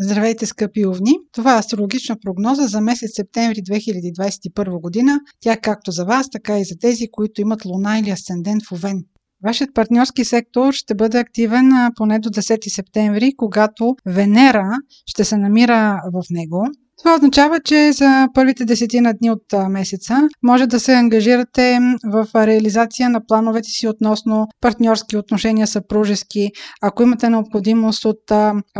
Здравейте, скъпи овни! Това е астрологична прогноза за месец септември 2021 година. Тя както за вас, така и за тези, които имат луна или асцендент в Овен. Вашият партньорски сектор ще бъде активен поне до 10 септември, когато Венера ще се намира в него. Това означава, че за първите десетина дни от месеца може да се ангажирате в реализация на плановете си относно партньорски отношения, съпружески. Ако имате необходимост от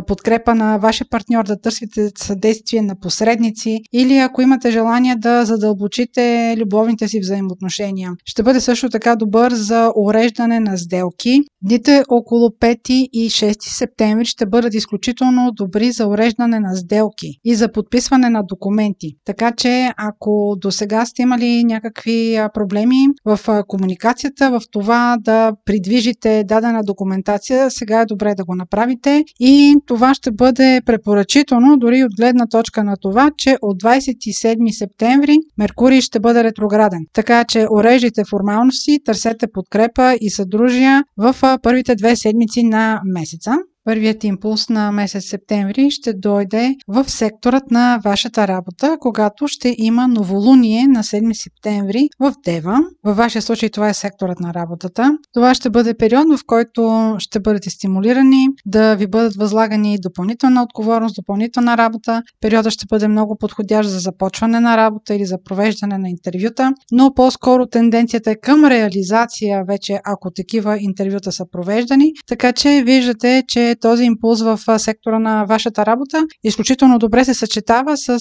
подкрепа на вашия партньор да търсите съдействие на посредници или ако имате желание да задълбочите любовните си взаимоотношения. Ще бъде също така добър за уреждане на сделки. Дните около 5 и 6 септември ще бъдат изключително добри за уреждане на сделки и за подписване на документи. Така че, ако до сега сте имали някакви проблеми в комуникацията, в това да придвижите дадена документация, сега е добре да го направите и това ще бъде препоръчително, дори от гледна точка на това, че от 27 септември Меркурий ще бъде ретрограден. Така че уреждайте формалности, търсете подкрепа и съдружия в първите две седмици на месеца. Първият импулс на месец септември ще дойде в секторът на вашата работа, когато ще има новолуние на 7 септември в Дева. Във вашия случай това е секторът на работата. Това ще бъде период, в който ще бъдете стимулирани да ви бъдат възлагани допълнителна отговорност, допълнителна работа. Периода ще бъде много подходящ за започване на работа или за провеждане на интервюта, но по-скоро тенденцията е към реализация вече, ако такива интервюта са провеждани. Така че виждате, че този импулс в сектора на вашата работа изключително добре се съчетава с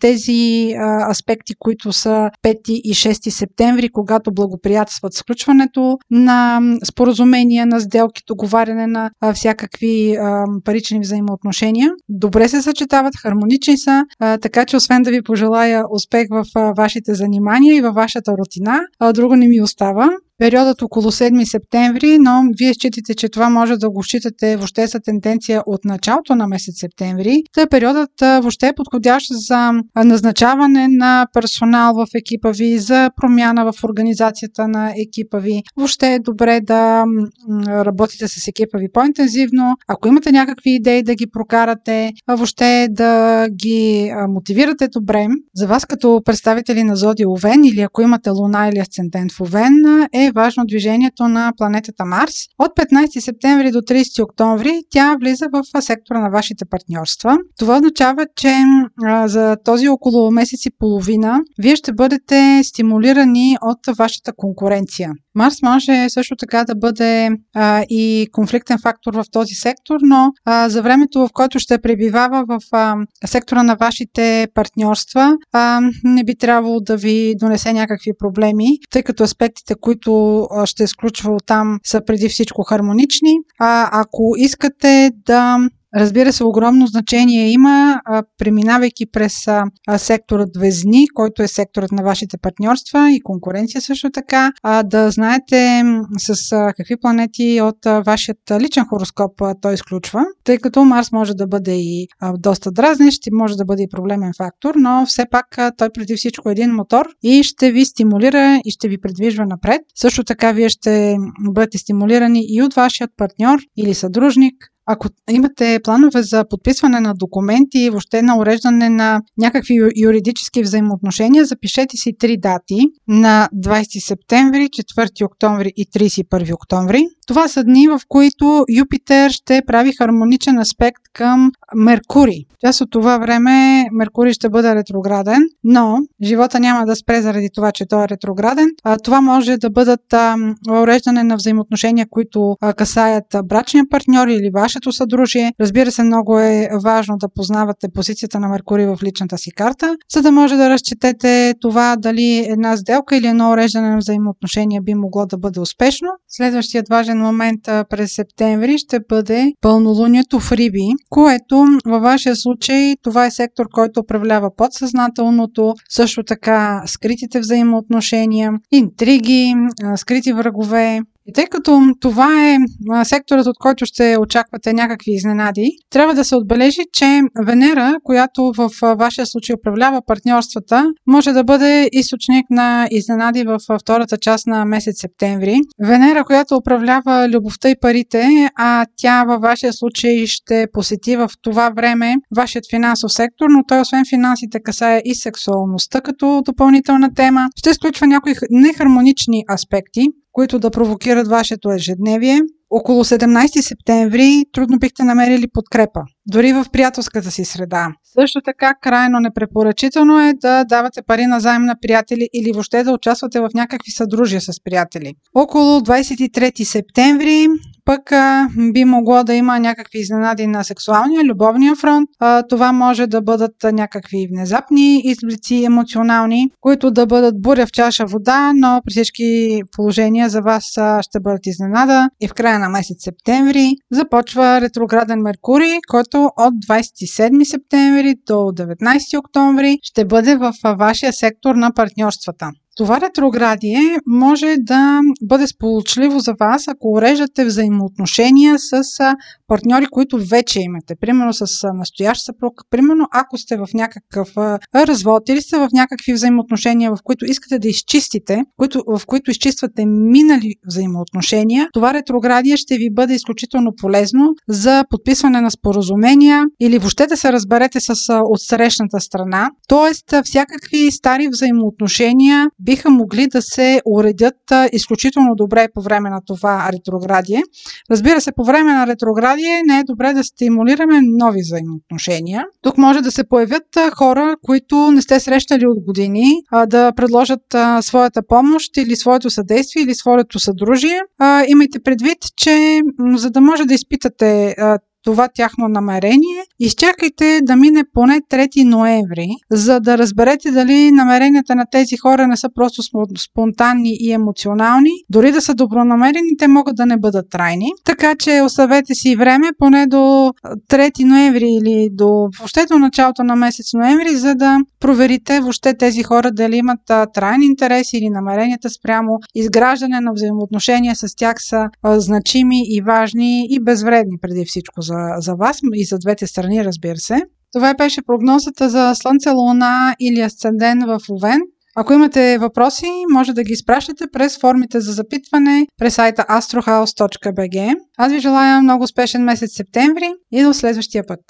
тези аспекти, които са 5 и 6 септември, когато благоприятстват сключването на споразумения, на сделки, договаряне на всякакви парични взаимоотношения. Добре се съчетават, хармонични са, така че освен да ви пожелая успех в вашите занимания и във вашата рутина, друго не ми остава периодът около 7 септември, но вие считате, че това може да го считате въобще за тенденция от началото на месец септември. Та периодът въобще е подходящ за назначаване на персонал в екипа ви, за промяна в организацията на екипа ви. Въобще е добре да работите с екипа ви по-интензивно. Ако имате някакви идеи да ги прокарате, въобще да ги мотивирате добре. За вас като представители на Зодия Овен или ако имате Луна или Асцендент в Овен е важно движението на планетата Марс. От 15 септември до 30 октомври тя влиза в сектора на вашите партньорства. Това означава, че за този около месец и половина вие ще бъдете стимулирани от вашата конкуренция. Марс може също така да бъде а, и конфликтен фактор в този сектор, но а, за времето, в което ще пребивава в а, сектора на вашите партньорства, а, не би трябвало да ви донесе някакви проблеми, тъй като аспектите, които ще изключва там, са преди всичко хармонични. А ако искате да Разбира се, огромно значение има, преминавайки през секторът Везни, който е секторът на вашите партньорства и конкуренция също така, да знаете с какви планети от вашият личен хороскоп той изключва, тъй като Марс може да бъде и доста дразнещ, може да бъде и проблемен фактор, но все пак той преди всичко е един мотор и ще ви стимулира и ще ви предвижва напред. Също така вие ще бъдете стимулирани и от вашият партньор или съдружник, ако имате планове за подписване на документи и въобще на уреждане на някакви юридически взаимоотношения, запишете си три дати на 20 септември, 4 октомври и 31 октомври. Това са дни, в които Юпитер ще прави хармоничен аспект към Меркурий. Част от това време Меркурий ще бъде ретрограден, но живота няма да спре заради това, че той е ретрограден. Това може да бъдат а, уреждане на взаимоотношения, които касаят брачния партньор или вашето съдружие. Разбира се, много е важно да познавате позицията на Меркурий в личната си карта, за да може да разчетете това дали една сделка или едно уреждане на взаимоотношения би могло да бъде успешно. Следващият важен момент през септември ще бъде пълнолунието в Риби, което във вашия случай това е сектор, който управлява подсъзнателното, също така скритите взаимоотношения, интриги, скрити врагове, И тъй като това е секторът, от който ще очаквате някакви изненади, трябва да се отбележи, че Венера, която в вашия случай управлява партньорствата, може да бъде източник на изненади в втората част на месец септември. Венера, която управлява любовта и парите, а тя във вашия случай ще посети в това време вашият финансов сектор, но той освен финансите касае и сексуалността като допълнителна тема. Ще изключва някои нехармонични аспекти, които да провокират вашето ежедневие. Около 17 септември трудно бихте намерили подкрепа, дори в приятелската си среда. Също така, крайно непрепоръчително е да давате пари на заем на приятели или въобще да участвате в някакви съдружия с приятели. Около 23 септември пък а, би могло да има някакви изненади на сексуалния, любовния фронт. А, това може да бъдат някакви внезапни изблици емоционални, които да бъдат буря в чаша вода, но при всички положения за вас а, ще бъдат изненада. И в края на месец септември започва ретрограден Меркурий, който от 27 септември до 19 октомври ще бъде в вашия сектор на партньорствата. Това ретроградие може да бъде сполучливо за вас, ако уреждате взаимоотношения с партньори, които вече имате. Примерно с настоящ съпруг, примерно ако сте в някакъв развод или сте в някакви взаимоотношения, в които искате да изчистите, в които изчиствате минали взаимоотношения, това ретроградие ще ви бъде изключително полезно за подписване на споразумения или въобще да се разберете с отсрещната страна. Тоест, всякакви стари взаимоотношения биха могли да се уредят изключително добре по време на това ретроградие. Разбира се, по време на ретроградие не е добре да стимулираме нови взаимоотношения. Тук може да се появят хора, които не сте срещали от години, да предложат своята помощ или своето съдействие или своето съдружие. Имайте предвид, че за да може да изпитате това тяхно намерение. Изчакайте да мине поне 3 ноември, за да разберете дали намеренията на тези хора не са просто спонтанни и емоционални. Дори да са добронамерени, те могат да не бъдат трайни. Така че оставете си време поне до 3 ноември или до въобще до началото на месец ноември, за да проверите въобще тези хора дали имат трайни интереси или намеренията спрямо изграждане на взаимоотношения с тях са значими и важни и безвредни преди всичко за, за вас и за двете страни, разбира се. Това беше прогнозата за Слънце, Луна или Асценден в Овен. Ако имате въпроси, може да ги изпращате през формите за запитване през сайта astrohouse.bg. Аз ви желая много успешен месец септември и до следващия път!